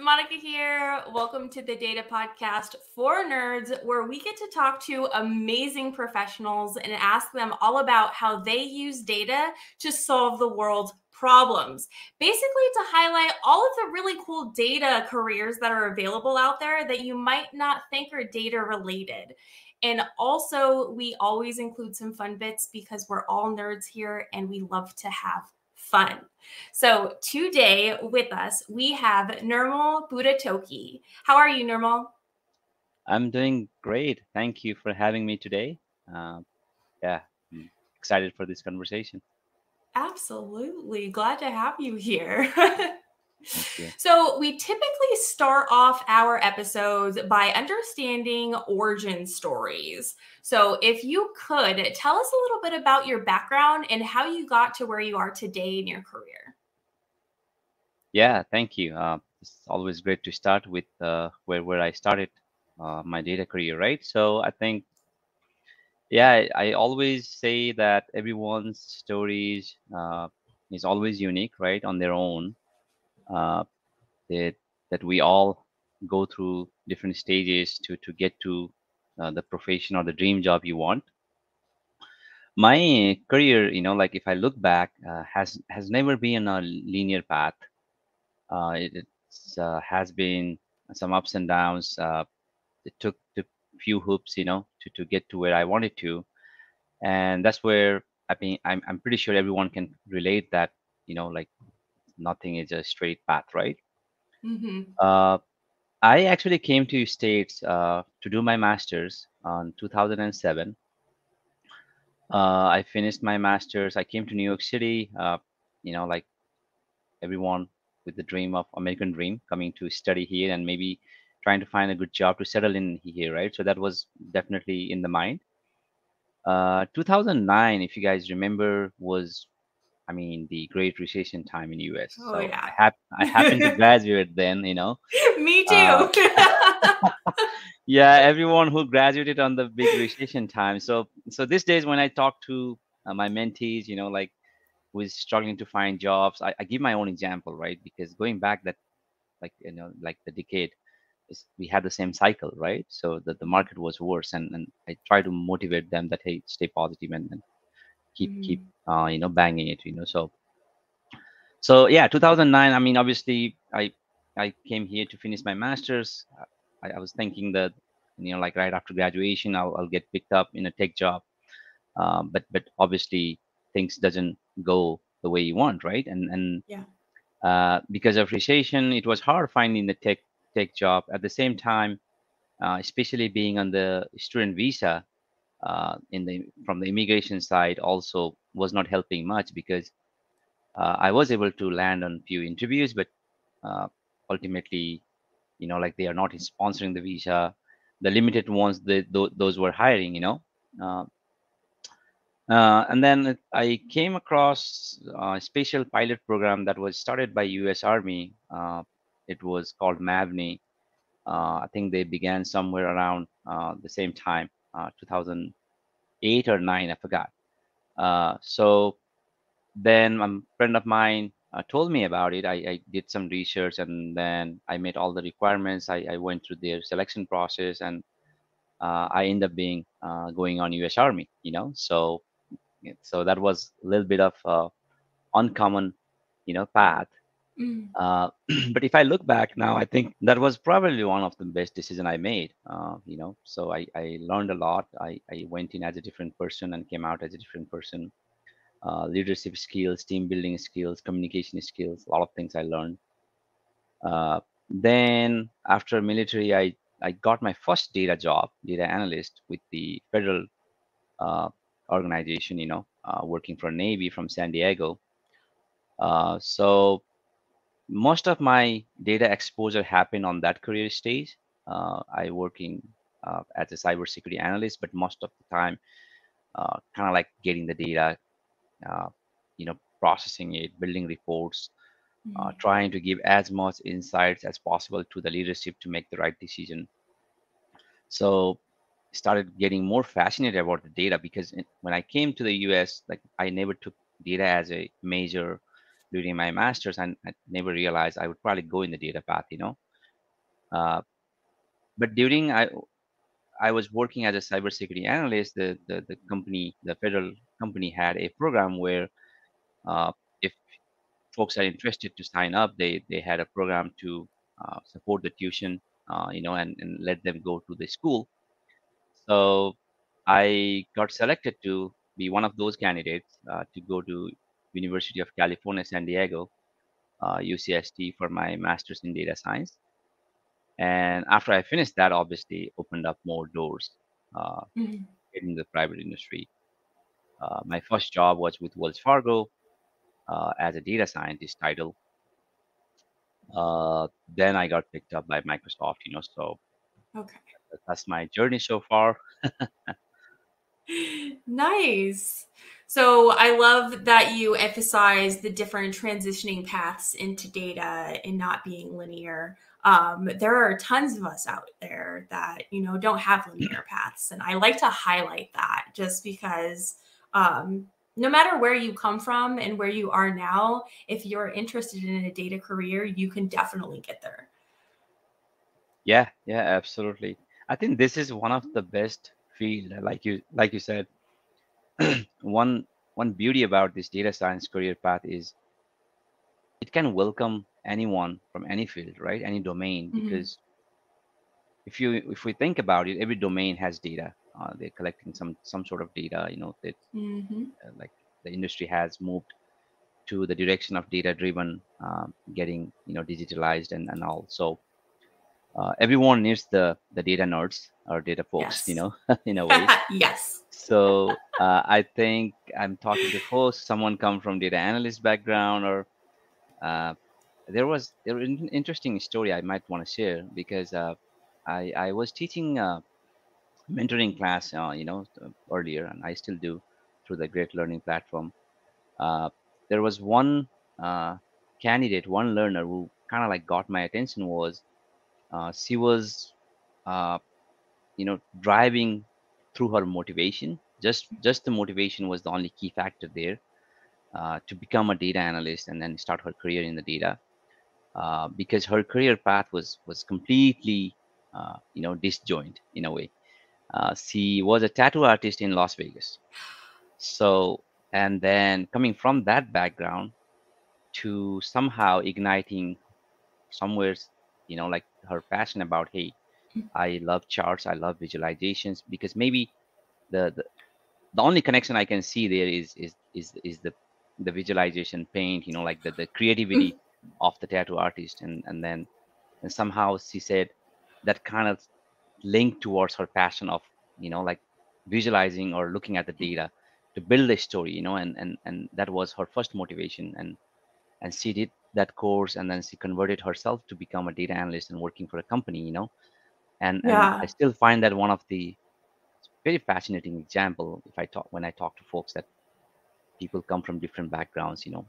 Monica here. Welcome to the Data Podcast for Nerds, where we get to talk to amazing professionals and ask them all about how they use data to solve the world's problems. Basically, to highlight all of the really cool data careers that are available out there that you might not think are data related. And also, we always include some fun bits because we're all nerds here and we love to have fun. So today with us, we have Nirmal Budhathoki. How are you, Nirmal? I'm doing great. Thank you for having me today. Uh, yeah, I'm excited for this conversation. Absolutely. Glad to have you here. So, we typically start off our episodes by understanding origin stories. So, if you could tell us a little bit about your background and how you got to where you are today in your career. Yeah, thank you. Uh, it's always great to start with uh, where, where I started uh, my data career, right? So, I think, yeah, I, always say that everyone's stories uh, is always unique, right, on their own uh, that that we all go through different stages to to get to uh, the profession or the dream job you want. My career you know like if i look back uh, has has never been a linear path. Uh, it uh, has been some ups and downs. Uh, it took a few hoops you know to, to get to where i wanted to. And that's where i mean I'm, I'm pretty sure everyone can relate that you know like nothing is a straight path, right? Mm-hmm. Uh, I actually came to states uh, to do my master's on 2007. Uh, I finished my master's. I came to New York City. Uh, you know, like everyone with the dream of American dream, coming to study here and maybe trying to find a good job to settle in here, right? So that was definitely in the mind. Uh, 2009, if you guys remember, was I mean, the Great Recession time in US. Oh so yeah. I, hap- I happened to graduate then, you know. Me too. Uh, yeah, everyone who graduated on the big recession time. So, so these days when I talk to uh, my mentees, you know, like who is struggling to find jobs, I, I give my own example, right? Because going back that, like you know, like the decade, is we had the same cycle, right? So that the market was worse, and and I try to motivate them that hey, stay positive and, and keep mm. keep uh, you know banging it you know so so yeah 2009 i mean obviously i i came here to finish my masters. I, I was thinking that you know like right after graduation i'll, I'll get picked up in a tech job. Um, but but obviously things doesn't go the way you want right? And and yeah. uh, because of recession it was hard finding the tech tech job. At the same time uh, especially being on the student visa uh, in the from the immigration side also was not helping much because uh, I was able to land on few interviews, but uh, ultimately, you know, like they are not sponsoring the visa. The limited ones, that th- those were hiring, you know. Uh, uh, and then I came across a special pilot program that was started by U.S. Army. Uh, it was called MAVNI. I think they began somewhere around the same time. Uh, 2008 or 9 i forgot. Uh, so then a friend of mine uh, told me about it. I, I, did some research and then i met all the requirements. I, I went through their selection process and uh, i ended up being uh, going on us army you know? So so that was a little bit of uncommon you know path Mm. Uh, but if I look back now, I think that was probably one of the best decision I made. Uh, you know, so I, I learned a lot. I, I went in as a different person and came out as a different person. Uh, leadership skills, team building skills, communication skills, a lot of things I learned. Uh, then after military, I I got my first data job, data analyst with the federal uh, organization. You know, uh, working for Navy from San Diego. so most of my data exposure happened on that career stage. Uh, I working uh, as a cybersecurity analyst, but most of the time, uh, kind of like getting the data, uh, you know, processing it, building reports, mm-hmm. trying to give as much insights as possible to the leadership to make the right decision. So, started getting more fascinated about the data because when I came to the US, like I never took data as a major during my master's and I never realized I would probably go in the data path, you know. Uh, but during I I was working as a cybersecurity analyst. The, the the company, the federal company, had a program where uh, if folks are interested to sign up, they they had a program to uh, support the tuition, uh, you know, and, and let them go to the school. So I got selected to be one of those candidates uh, to go to University of California, San Diego, UCSD for my master's in data science. And after I finished that, obviously opened up more doors uh, mm-hmm. in the private industry. Uh, my first job was with Wells Fargo uh, as a data scientist title. Uh, then I got picked up by Microsoft, you know, so okay. that's my journey so far. nice. So I love that you emphasize the different transitioning paths into data and not being linear. Um, there are tons of us out there that you know don't have linear paths, and I like to highlight that just because um, no matter where you come from and where you are now, if you're interested in a data career, you can definitely get there. Yeah, yeah, absolutely. I think this is one of the best field, like you like you said. one one beauty about this data science career path is it can welcome anyone from any field, right? Any domain, mm-hmm. because if you if we think about it, every domain has data uh, they're collecting some some sort of data you know that mm-hmm. uh, like the industry has moved to the direction of data driven um, getting you know digitalized and, and all so uh, everyone needs the the data nerds or data folks yes. you know in a way yes so uh, i think i'm talking to folks someone come from data analyst background or uh, there was there was an interesting story i might want to share because uh, i i was teaching a mentoring class, uh, you know, earlier, and I still do through the Great Learning platform. Uh, there was one uh, candidate, one learner who kind of like got my attention. Was she was, uh, you know, driving through her motivation. Just just the motivation was the only key factor there uh, to become a data analyst and then start her career in the data. because her career path was was completely, you know, disjoint in a way uh, she was a tattoo artist in Las Vegas. So, and then coming from that background to somehow igniting somewhere, you know, like her passion about, hey, hmm. I love charts, I love visualizations, because maybe the, the the only connection I can see there is is is is the the visualization paint, you know, like the, the creativity mm-hmm. of the tattoo artist, and and then and somehow she said that kind of linked towards her passion of you know like visualizing or looking at the hmm. data to build a story you know and and and that was her first motivation. And and she did that course and then she converted herself to become a data analyst and working for a company you know and, yeah. and i still find that one of the very fascinating example if i talk when i talk to folks that people come from different backgrounds you know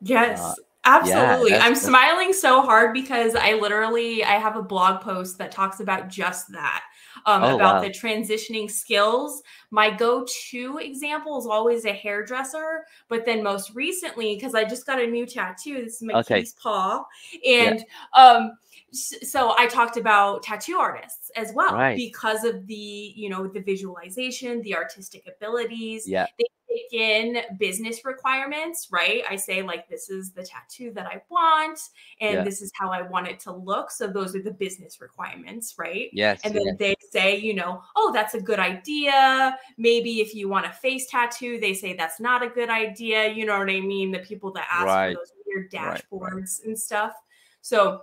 yes uh, Absolutely. Yeah, I'm smiling so hard because I literally I have a blog post that talks about just that. Um, oh, about wow. the transitioning skills. My go-to example is always a hairdresser, but then most recently, because I just got a new tattoo, this is my okay. paw. And yeah. um so I talked about tattoo artists as well right. because of the, you know, the visualization, the artistic abilities. Yeah. They take in business requirements, right? I say, like, this is the tattoo that I want, and yeah. this is how I want it to look. So those are the business requirements, right? Yes. And then yes. they say, you know, oh, that's a good idea. Maybe if you want a face tattoo, they say that's not a good idea. You know what I mean? The people that ask right. for those weird dashboards right, and stuff. So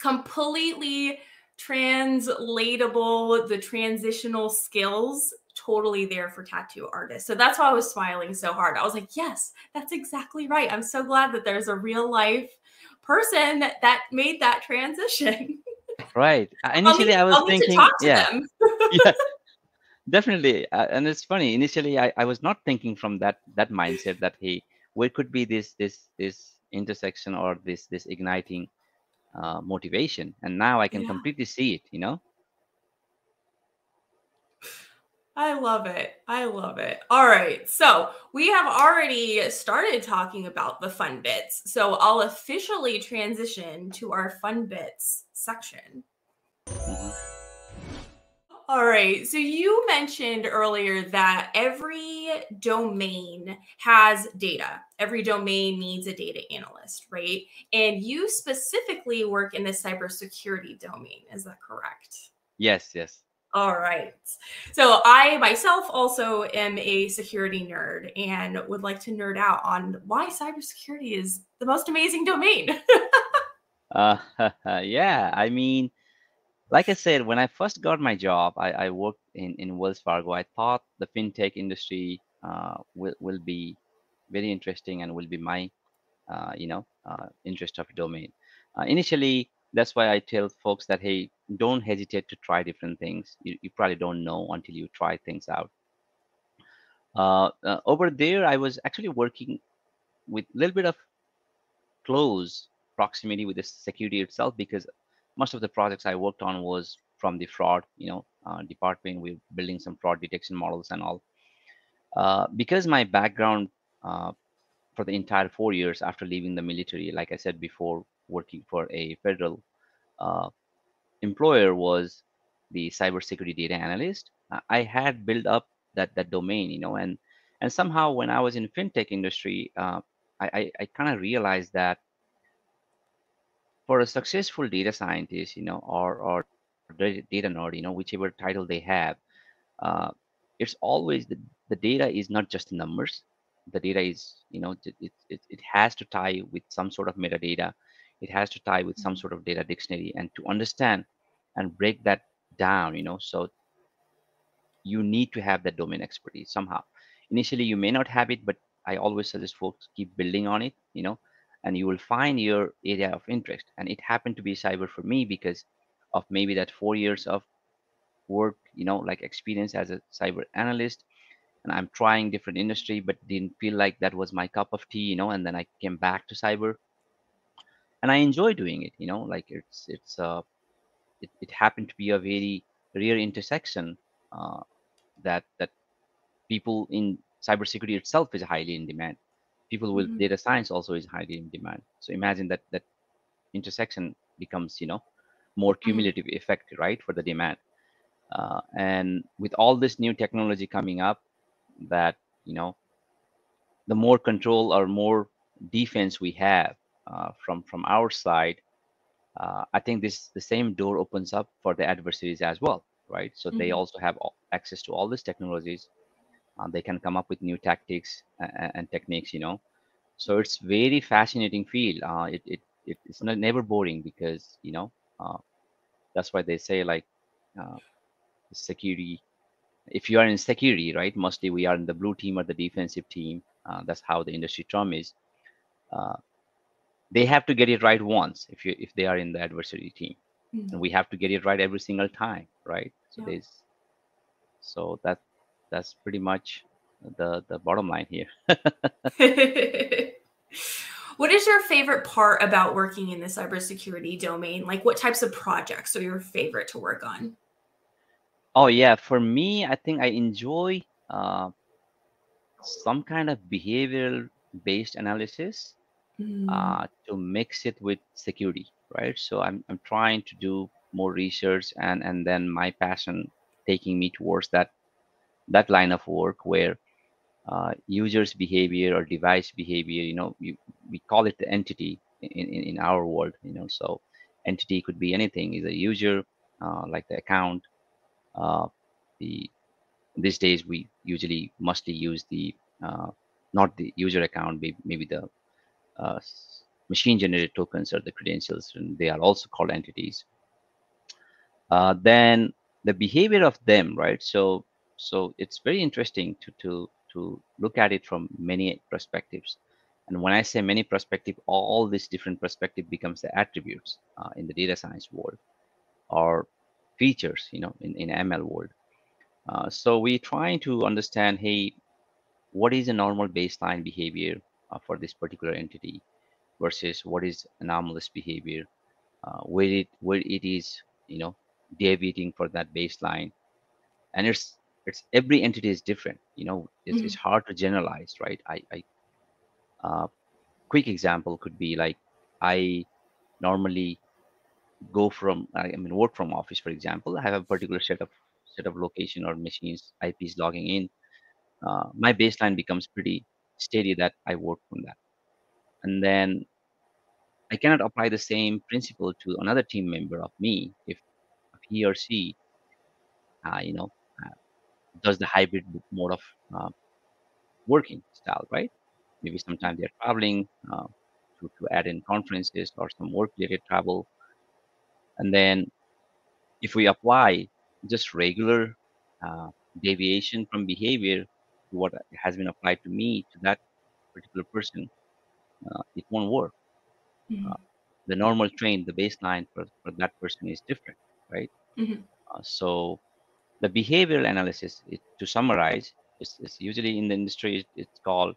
completely translatable, the transitional skills totally there for tattoo artists. So that's why I was smiling so hard. I was like, yes, that's exactly right. I'm so glad that there's a real life person that, made that transition. right. Initially, I was thinking, yeah, yeah, definitely. Uh, and it's funny. Initially, I, I was not thinking from that that mindset that hey, where could be this this this intersection or this this igniting uh, motivation, and now I can yeah. completely see it. You know. I love it. I love it. All right. So we have already started talking about the fun bits. So I'll officially transition to our fun bits section. Mm-hmm. All right. So you mentioned earlier that every domain has data. Every domain needs a data analyst, right? And you specifically work in the cybersecurity domain. Is that correct? Yes, yes. All right. So I myself also am a security nerd and would like to nerd out on why cybersecurity is the most amazing domain. uh, yeah, I mean, like I said, when I first got my job, I, I worked in, in Wells Fargo. I thought the fintech industry uh, will, will be very interesting and will be my, uh, you know, uh, interest of domain. Uh, initially, that's why I tell folks that, hey, don't hesitate to try different things. You, you probably don't know until you try things out. Uh, uh, over there, I was actually working with a little bit of close proximity with the security itself because most of the projects I worked on was from the fraud, you know, uh, department. We're building some fraud detection models and all. Uh, because my background uh, for the entire four years after leaving the military, like I said before, working for a federal uh, employer was the cybersecurity data analyst. I had built up that that domain, you know, and and somehow when I was in fintech industry, uh, I, I, I kind of realized that for a successful data scientist, you know, or or data nerd, you know, whichever title they have, uh, it's always the, the data is not just numbers. The data is, you know, it, it, it has to tie with some sort of metadata. It has to tie with some mm-hmm. sort of data dictionary and to understand and break that down, you know, so you need to have that domain expertise somehow. Initially, you may not have it, but I always suggest folks keep building on it, you know, and you will find your area of interest. And it happened to be cyber for me because of maybe that four years of work, you know, like experience as a cyber analyst. And I'm trying different industry, but didn't feel like that was my cup of tea, you know. And then I came back to cyber, and I enjoy doing it, you know. Like it's it's uh, it, it happened to be a very rare intersection uh, that that people in cybersecurity itself is highly in demand people with mm-hmm. data science also is highly in demand so imagine that that intersection becomes you know more mm-hmm. cumulative mm-hmm. effect right for the demand uh, and with all this new technology coming up that you know the more control or more defense we have uh, from from our side uh, i think this the same door opens up for the adversaries as well right so mm-hmm. they also have access to all these technologies uh, they can come up with new tactics and, and, techniques you know so it's very fascinating field uh, it, it, it, it's not never boring because you know uh, that's why they say like uh, security if you are in security right mostly we are in the blue team or the defensive team uh, that's how the industry term is uh, they have to get it right once if you if they are in the adversary team mm-hmm. and we have to get it right every single time right so yeah. there's so that that's pretty much the the bottom line here. what is your favorite part about working in the cybersecurity domain? Like, what types of projects are your favorite to work on? Oh yeah, for me, I think I enjoy uh, some kind of behavioral based analysis mm. uh, to mix it with security, right? So I'm I'm trying to do more research and and then my passion taking me towards that that line of work where uh, users behavior or device behavior you know we, we call it the entity in, in, in our world you know so entity could be anything is a user uh, like the account uh, the these days we usually mostly use the uh, not the user account maybe the uh, machine generated tokens or the credentials and they are also called entities. Uh, then the behavior of them right? So so it's very interesting to to to look at it from many perspectives. And when I say many perspective, all these different perspective becomes the attributes uh, in the data science world or features, you know, in, in ML world. Uh, so we're trying to understand, hey, what is a normal baseline behavior uh, for this particular entity versus what is anomalous behavior, uh, where it where it is, you know, deviating for that baseline, and it's every entity is different. You know, it's, Mhm. it's hard to generalize, right? I, I uh, quick example could be like I normally go from I mean work from office, for example. I have a particular set of set of location or machines, IPs logging in. Uh, my baseline becomes pretty steady that I work from that, and then I cannot apply the same principle to another team member of me if, if he or she, uh, you know, does the hybrid mode of uh, working style, right? Maybe sometimes they're traveling uh, to, to add in conferences or some work-related travel, and then if we apply just regular uh, deviation from behavior to what has been applied to me to that particular person, uh, it won't work. Mhm. the normal train, the baseline for, for that person is different, right? Mhm. Uh, so the behavioral analysis, it, to summarize, is, is usually in the industry, it's called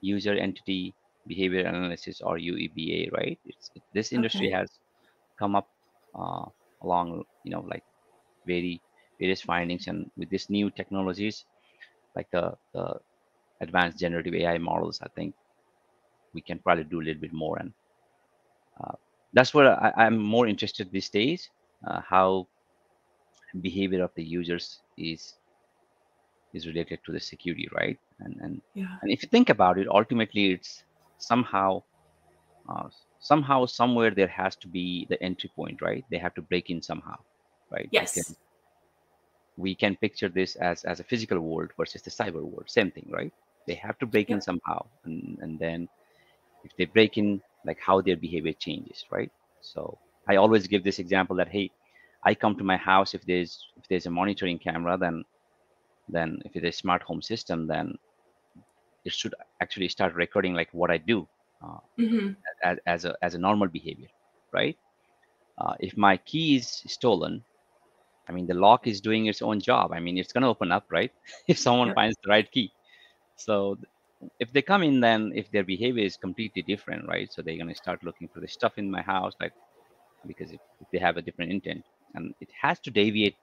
user entity behavior analysis or UEBA, right? It's it, this industry Okay. has come up uh, along, you know, like very various findings, and with these new technologies, like the the advanced generative AI models, I think we can probably do a little bit more and uh, that's what I, I'm more interested these days. Uh, how behavior of the users is is related to the security, right? And and Yeah. and if you think about it, ultimately it's somehow uh, somehow somewhere there has to be the entry point, right? They have to break in somehow, right? We can, Yes. we can picture this as as a physical world versus the cyber world, same thing, right? They have to break in somehow, and and then if they break in, like how their behavior changes, right? So I always give this example that hey, I come to my house if there's if there's a monitoring camera, then then if it's a smart home system, then it should actually start recording like what I do uh, Mhm. as, as a as a normal behavior, right? Uh, if my key is stolen, I mean the lock is doing its own job. I mean it's gonna open up, right? if someone finds the right key. So if they come in, then if their behavior is completely different, right? So they're gonna start looking for the stuff in my house, like because if, if they have a different intent, and it has to deviate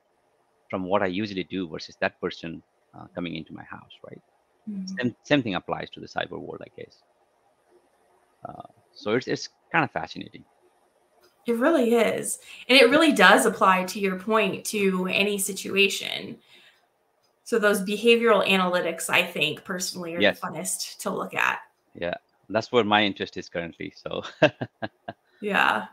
from what I usually do versus that person uh, coming into my house, right? Mhm. Same, same thing applies to the cyber world, I guess. Uh, so it's it's kind of fascinating. It really is. And it really does apply to your point to any situation. So those behavioral analytics, I think personally, are Yes. the funnest to look at. Yeah, that's where my interest is currently. So Yeah.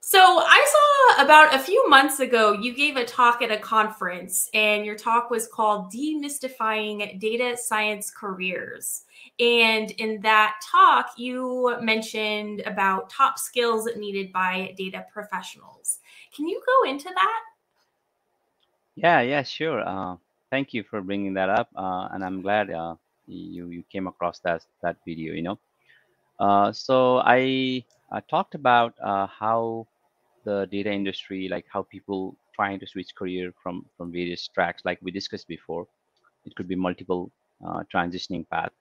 So I saw about a few months ago, you gave a talk at a conference, and your talk was called Demystifying Data Science Careers. And in that talk, you mentioned about top skills needed by data professionals. Can you go into that? yeah, yeah, sure. Uh, thank you for bringing that up, uh, and I'm glad uh, you you came across that that video. You know, uh, so I, I talked about uh, how the data industry, like how people trying to switch career from from various tracks, like we discussed before. It could be multiple uh, transitioning path.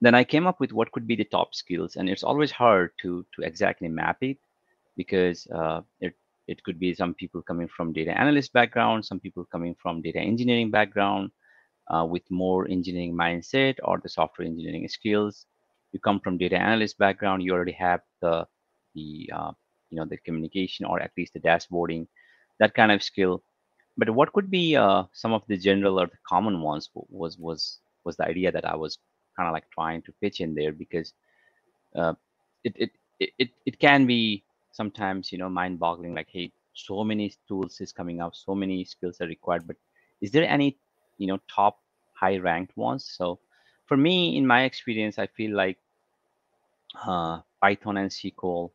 Then I came up with what could be the top skills, and it's always hard to to exactly map it because uh, it it could be some people coming from data analyst background, some people coming from data engineering background uh, with more engineering mindset or the software engineering skills. You come from data analyst background, you already have the the uh, you know the communication or at least the dashboarding, that kind of skill. But what could be uh, some of the general or the common ones was was was the idea that I was kind of like trying to pitch in there because uh, it, it it it can be sometimes you know mind boggling like hey so many tools is coming up so many skills are required but is there any you know top high ranked ones so for me in my experience i feel like uh, python and sql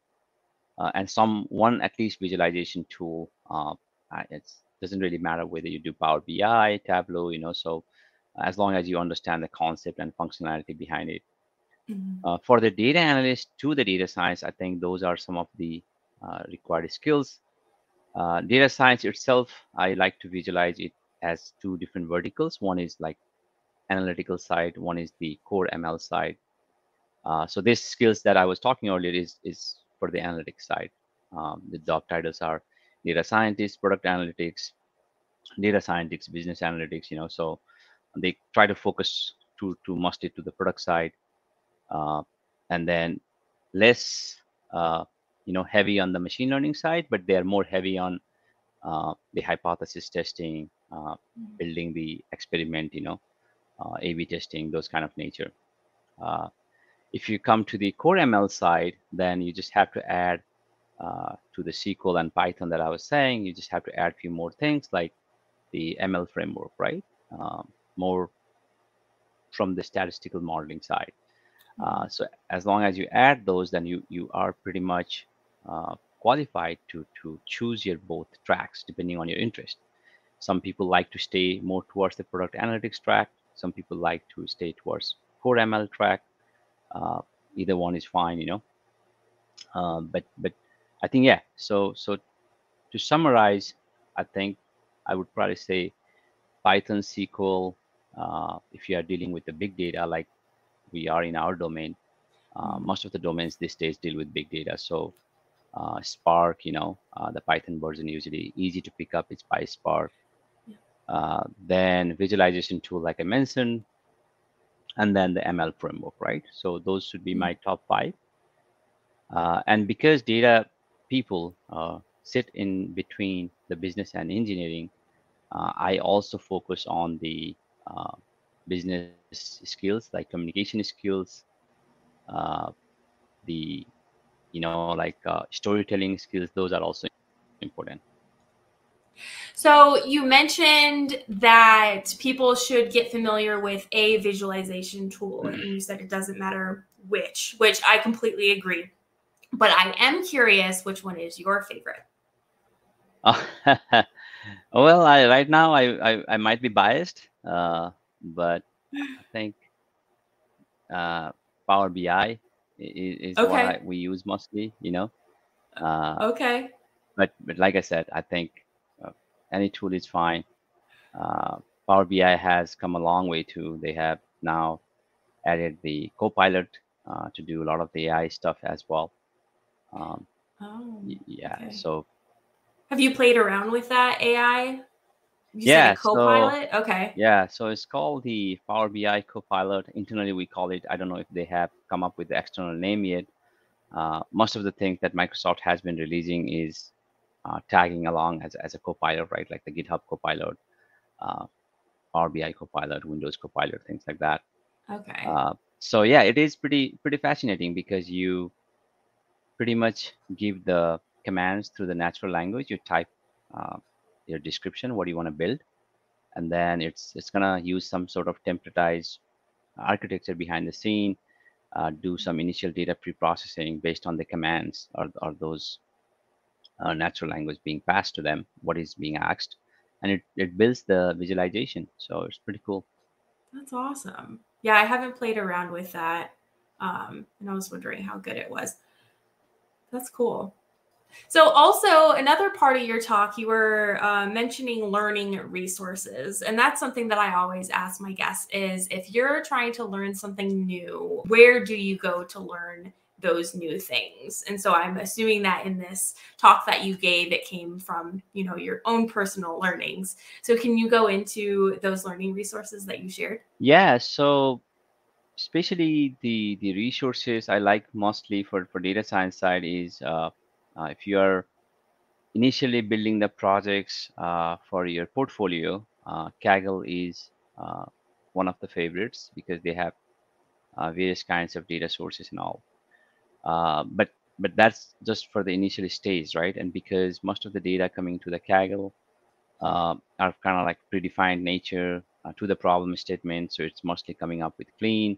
uh, and some one at least visualization tool uh, it doesn't really matter whether you do power bi tableau you know so as long as you understand the concept and functionality behind it Mhm. uh, for the data analyst to the data science, I think those are some of the uh, required skills. Uh, data science itself, I like to visualize it as two different verticals. One is like analytical side, one is the core ML side. Uh, so these skills that I was talking earlier is is for the analytics side. Um, the job titles are data scientist, product analytics, data scientists, business analytics. You know, so they try to focus to to mostly to the product side, uh, and then less uh, you know heavy on the machine learning side, but they are more heavy on uh, the hypothesis testing, uh, mm-hmm. building the experiment. You know, uh, A/B testing, those kind of nature. Uh, if you come to the core ML side, then you just have to add uh, to the SQL and Python that I was saying. You just have to add a few more things like the ML framework, right? Um, more from the statistical modeling side. Uh, mm-hmm. so as long as you add those, then you you are pretty much uh, qualified to to choose your both tracks depending on your interest. Some people like to stay more towards the product analytics track. Some people like to stay towards core ML track. Uh, either one is fine, you know. Um, but but I think yeah. So so to summarize, I think I would probably say Python, SQL. Uh, if you are dealing with the big data like we are in our domain, uh, mm-hmm. most of the domains these days deal with big data. So uh, Spark, you know, uh, the Python version usually easy to pick up. It's PySpark. Yeah. Uh, then visualization tool, like I mentioned, and then the ML framework, right? So those should be mm-hmm. my top five. Uh, and because data people uh, sit in between the business and engineering, uh, I also focus on the uh, business skills like communication skills, uh, the you know like uh, storytelling skills. Those are also important. So you mentioned that people should get familiar with a visualization tool, and you said it doesn't matter which, which I completely agree. But I am curious which one is your favorite. Oh, well, I right now I, I, I might be biased, uh, but I think uh, Power BI is, is okay. what I, we use mostly. You know. Uh, okay. But but like I said, I think any tool is fine. Uh, Power BI has come a long way too. They have now added the Copilot uh, to do a lot of the AI stuff as well. Um, oh, yeah. Okay. So, have you played around with that AI? You yeah, Copilot. So, okay. Yeah, so it's called the Power BI Copilot. Internally, we call it. I don't know if they have come up with the external name yet. Uh, most of the things that Microsoft has been releasing is uh, tagging along as, as a copilot, right? Like the GitHub Copilot, uh, Power BI Copilot, Windows Copilot, things like that. Okay. Uh, so yeah, it is pretty pretty fascinating because you pretty much give the commands through the natural language. You type uh, your description, what you want to build, and then it's it's gonna use some sort of templatized architecture behind the scene, uh, do some initial data pre-processing based on the commands or, or those uh, natural language being passed to them, what is being asked, and it, it builds the visualization. So it's pretty cool. That's awesome. Yeah, I haven't played around with that. Um, and I was wondering how good it was. That's cool. So, also another part of your talk, you were uh, mentioning learning resources, and that's something that I always ask my guests: is if you're trying to learn something new, where do you go to learn those new things? And so, I'm assuming that in this talk that you gave, it came from you know your own personal learnings. So, can you go into those learning resources that you shared? Yeah. So especially the the resources I like mostly for for data science side is uh, uh, if you are initially building the projects uh, for your portfolio, uh, Kaggle is uh, one of the favorites because they have uh, various kinds of data sources and all. Uh, but but that's just for the initial stage, right? And because most of the data coming to the Kaggle are kind of like predefined nature to the problem statement, so it's mostly coming up with clean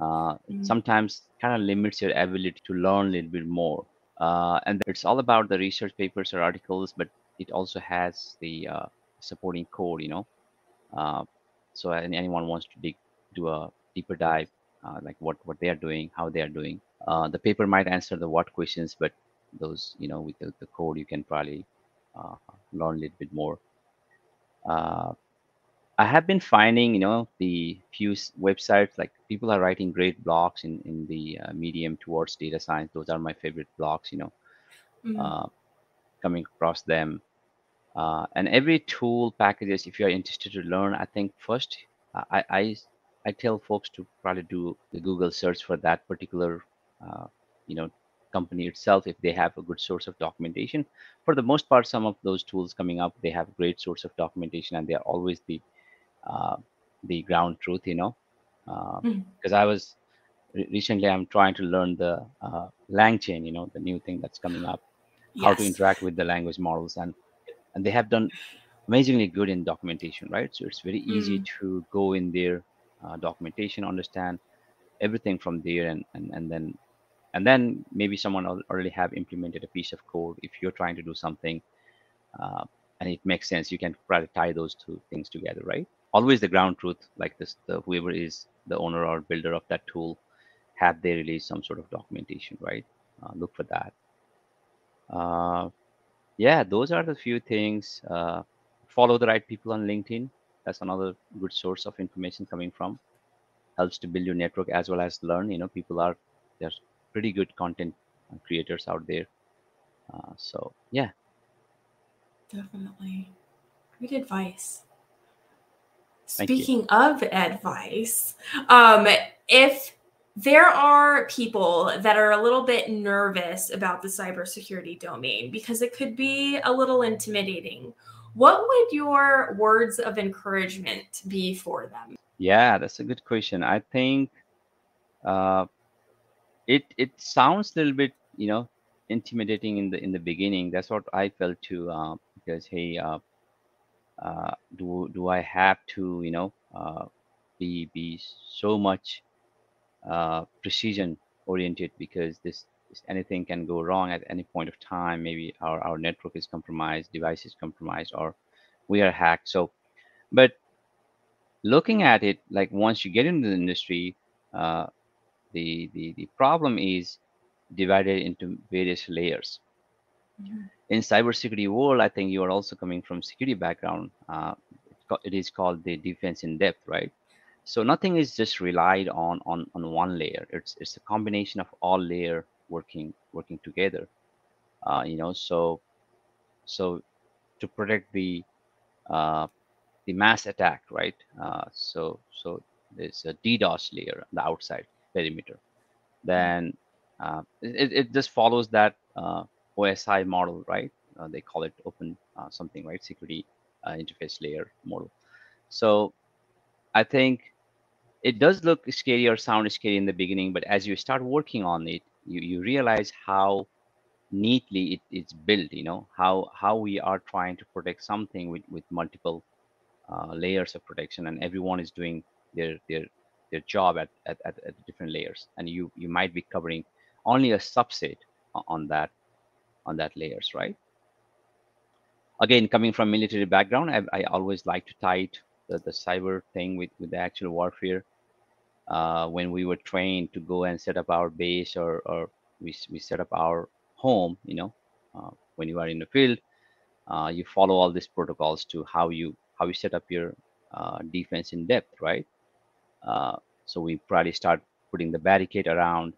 uh, mm. sometimes kind of limits your ability to learn a little bit more. Uh, and it's all about the research papers or articles, but it also has the uh, supporting code, you know. Uh, so anyone wants to dig, do a deeper dive, uh, like what what they are doing, how they are doing. Uh, the paper might answer the what questions, but those, you know, with the, the code, you can probably learn a little bit more. I have been finding, you know, the few websites like people are writing great blogs in in the uh, medium towards data science. Those are my favorite blogs, you know, mm-hmm. uh, coming across them. Uh, and every tool packages, if you are interested to learn, I think first I, I, I tell folks to probably do the Google search for that particular, uh, you know, company itself if they have a good source of documentation. For the most part, some of those tools coming up, they have great source of documentation and they are always the uh, the ground truth, you know. Because uh, mm-hmm. I was recently, I'm trying to learn the uh, LangChain, you know, the new thing that's coming up, yes. how to interact with the language models, and and they have done amazingly good in documentation, right? So it's very easy mm. to go in their uh, documentation, understand everything from there, and and and then and then maybe someone already have implemented a piece of code. If you're trying to do something, uh, and it makes sense, you can try to tie those two things together, right? Always the ground truth, like this, the whoever is the owner or builder of that tool, have they release some sort of documentation, right? Uh, look for that. Uh, yeah, those are the few things. Uh, follow the right people on LinkedIn. That's another good source of information coming from. Helps to build your network as well as learn. You know, people are there's pretty good content creators out there. Uh, so yeah, definitely great advice. Thank Speaking you. of advice, um, if there are people that are a little bit nervous about the cybersecurity domain because it could be a little intimidating. What would your words of encouragement be for them? Yeah, that's a good question. I think uh, it it sounds a little bit, you know, intimidating in the in the beginning. That's what I felt too, uh, because hey, uh, uh, do do I have to, you know, uh, be be so much uh, precision oriented because this, this, anything can go wrong at any point of time. Maybe our, our network is compromised device is compromised or we are hacked. So but looking at it like once you get into the industry uh, the, the the problem is divided into various layers. Mm-hmm. in cybersecurity world i think you are also coming from security background. Uh, it is called the defense in depth right? So nothing is just relied on on on one layer. It's it's a combination of all layer working working together uh, you know so so to protect the uh, the mass attack right? Uh, so so there's a ddos layer on the outside perimeter. Then uh, it, it just follows that uh, osi model right? Uh, they call it open something right? Security interface layer model. So I think it does look scary or sound scary in the beginning, but as you start working on it, you, you realize how neatly it, it's built, you know, how how we are trying to protect something with, with multiple uh, layers of protection and everyone is doing their their their job at, at, at, at different layers. And you you might be covering only a subset on that on that layers, right? Again, coming from military background, I, I always like to tie it the, the cyber thing with, with the actual warfare. Uh, when we were trained to go and set up our base or, or we, we set up our home, you know, uh, when you are in the field, uh, you follow all these protocols to how you how you set up your uh, defense in depth, right? Uh, so we probably start putting the barricade around.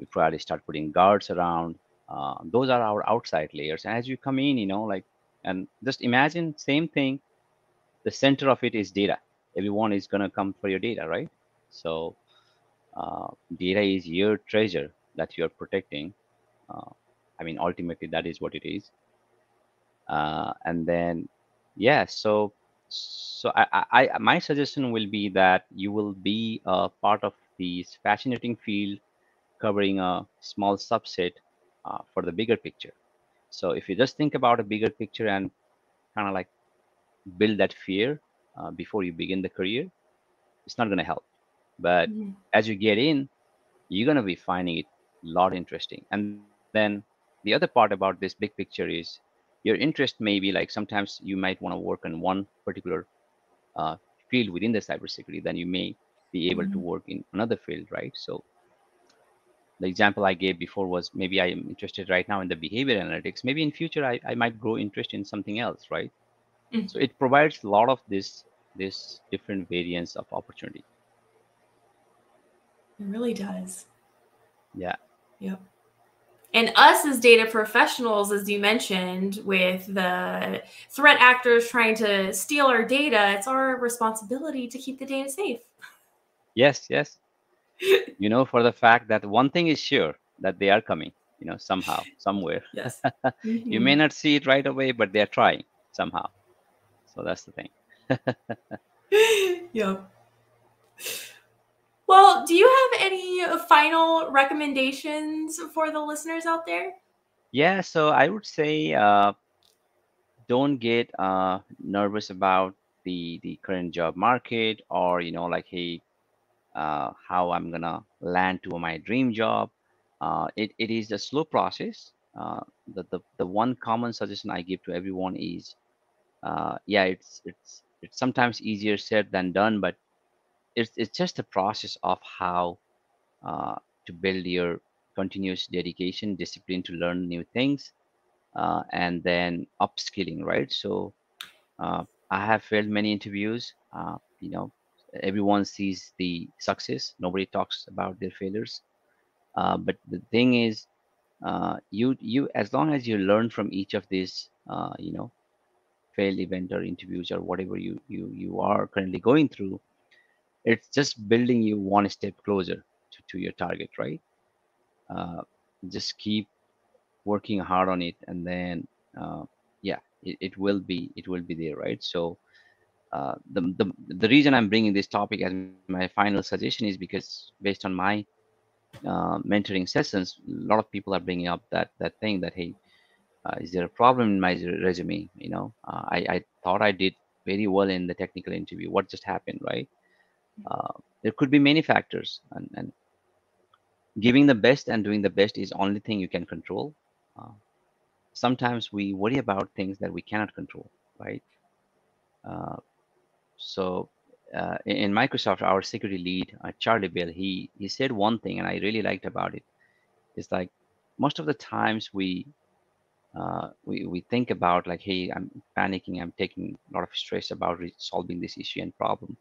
We probably start putting guards around. Uh, those are our outside layers. And as you come in, you know, like, and just imagine same thing the center of it is data. Everyone is to come for your data, right? So uh, data is your treasure that you're protecting. Uh, I mean, ultimately, that is what it is. Uh, and then, yeah, so so I, I, my suggestion will be that you will be a part of this fascinating field covering a small subset uh, for the bigger picture. So if you just think about a bigger picture and kind of like build that fear uh, before you begin the career, it's not going to help. But mm-hmm. as you get in, you're going to be finding it a lot interesting. And then the other part about this big picture is your interest may be like sometimes you might want to work on one particular uh, field within the cybersecurity, then you may be able mm-hmm. to work in another field, right? So the example I gave before was maybe I am interested right now in the behavior analytics. Maybe in future I, I might grow interest in something else, right? Mm. So it provides a lot of this this different variants of opportunity. It really does. Yeah. Yep. and us as data professionals, as you mentioned, with the threat actors trying to steal our data, it's our responsibility to keep the data safe. Yes, yes. you know, for the fact that one thing is sure that they are coming, you know, somehow, somewhere. Yes. mm-hmm. You may not see it right away, but they're trying somehow. So that's the thing. yep. Well, do you have any final recommendations for the listeners out there? Yeah, so I would say uh, don't get uh, nervous about the the current job market or you know like hey uh, how I'm gonna land to my dream job. Uh, it, it is a slow process. Uh, the, the the one common suggestion I give to everyone is, uh, yeah, it's it's it's sometimes easier said than done, but it's it's just a process of how uh, to build your continuous dedication, discipline to learn new things, uh, and then upskilling, right? So uh, I have failed many interviews. Uh, you know, everyone sees the success. Nobody talks about their failures. Uh, but the thing is, uh, you you as long as you learn from each of these, you know, failed event or interviews or whatever you you you are currently going through, it's just building you one step closer to, to your target right? Uh, just keep working hard on it and then uh, yeah it, it will be it will be there right? So uh, the, the the reason i'm bringing this topic as my final suggestion is because based on my uh, mentoring sessions a lot of people are bringing up that that thing that hey uh, is there a problem in my resume? You know uh, I, I thought i did very well in the technical interview. What just happened right uh, there could be many factors and, and, giving the best and doing the best is only thing you can control. Uh, sometimes we worry about things that we cannot control right? Uh, so uh, in microsoft our security lead uh, charlie bell he he said one thing and i really liked about it. It's like most of the times we uh, we, we think about like hey i'm panicking i'm taking a lot of stress about solving this issue and problem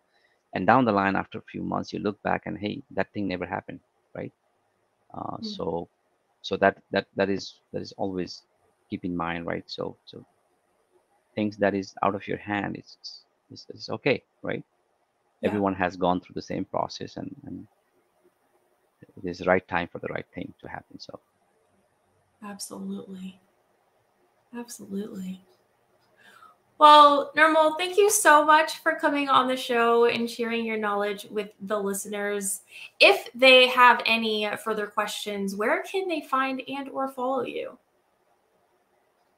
and down the line after a few months you look back and hey that thing never happened right? Uh, mm. so so that that that is that is always keep in mind right? So so things that is out of your hand it's it's, is okay right? Yeah. everyone has gone through the same process and and it is the right time for the right thing to happen so. Absolutely. Absolutely well, Nirmal, thank you so much for coming on the show and sharing your knowledge with the listeners. If they have any further questions, where can they find and or follow you?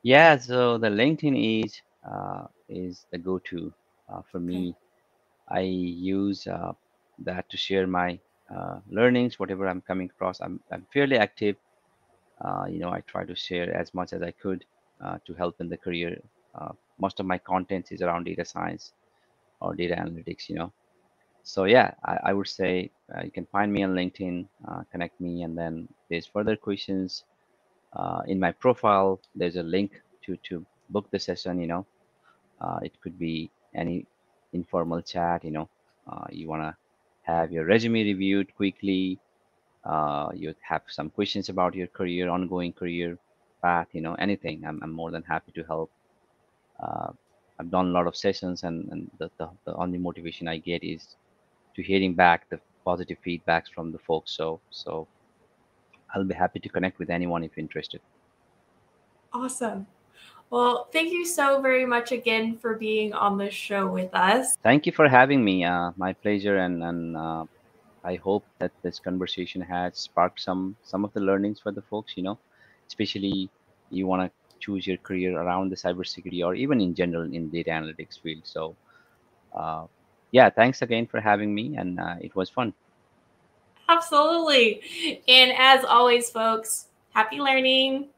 Yeah, so the LinkedIn is uh, is the go-to uh, for me. I use uh, that to share my uh, learnings, whatever I'm coming across. I'm, I'm fairly active. Uh, you know, I try to share as much as I could uh, to help in the career most of my content is around data science or data analytics you know. So yeah i, I would say uh, you can find me on linkedin uh, connect me and then there's further questions uh, in my profile. There's a link to to book the session you know. Uh, it could be any informal chat you know. Uh, you want to have your resume reviewed quickly uh, you have some questions about your career ongoing career path you know anything. I'm, I'm more than happy to help uh, I've done a lot of sessions, and, and the, the, the only motivation I get is to hearing back the positive feedbacks from the folks. So so I'll be happy to connect with anyone if interested. Awesome. Well, thank you so very much again for being on the show with us. Thank you for having me. Uh, my pleasure, and and uh, I hope that this conversation has sparked some some of the learnings for the folks. You know, especially you want to choose your career around the cybersecurity or even in general in data analytics field. So, uh, yeah, thanks again for having me, and uh, it was fun. Absolutely. And as always, folks, happy learning.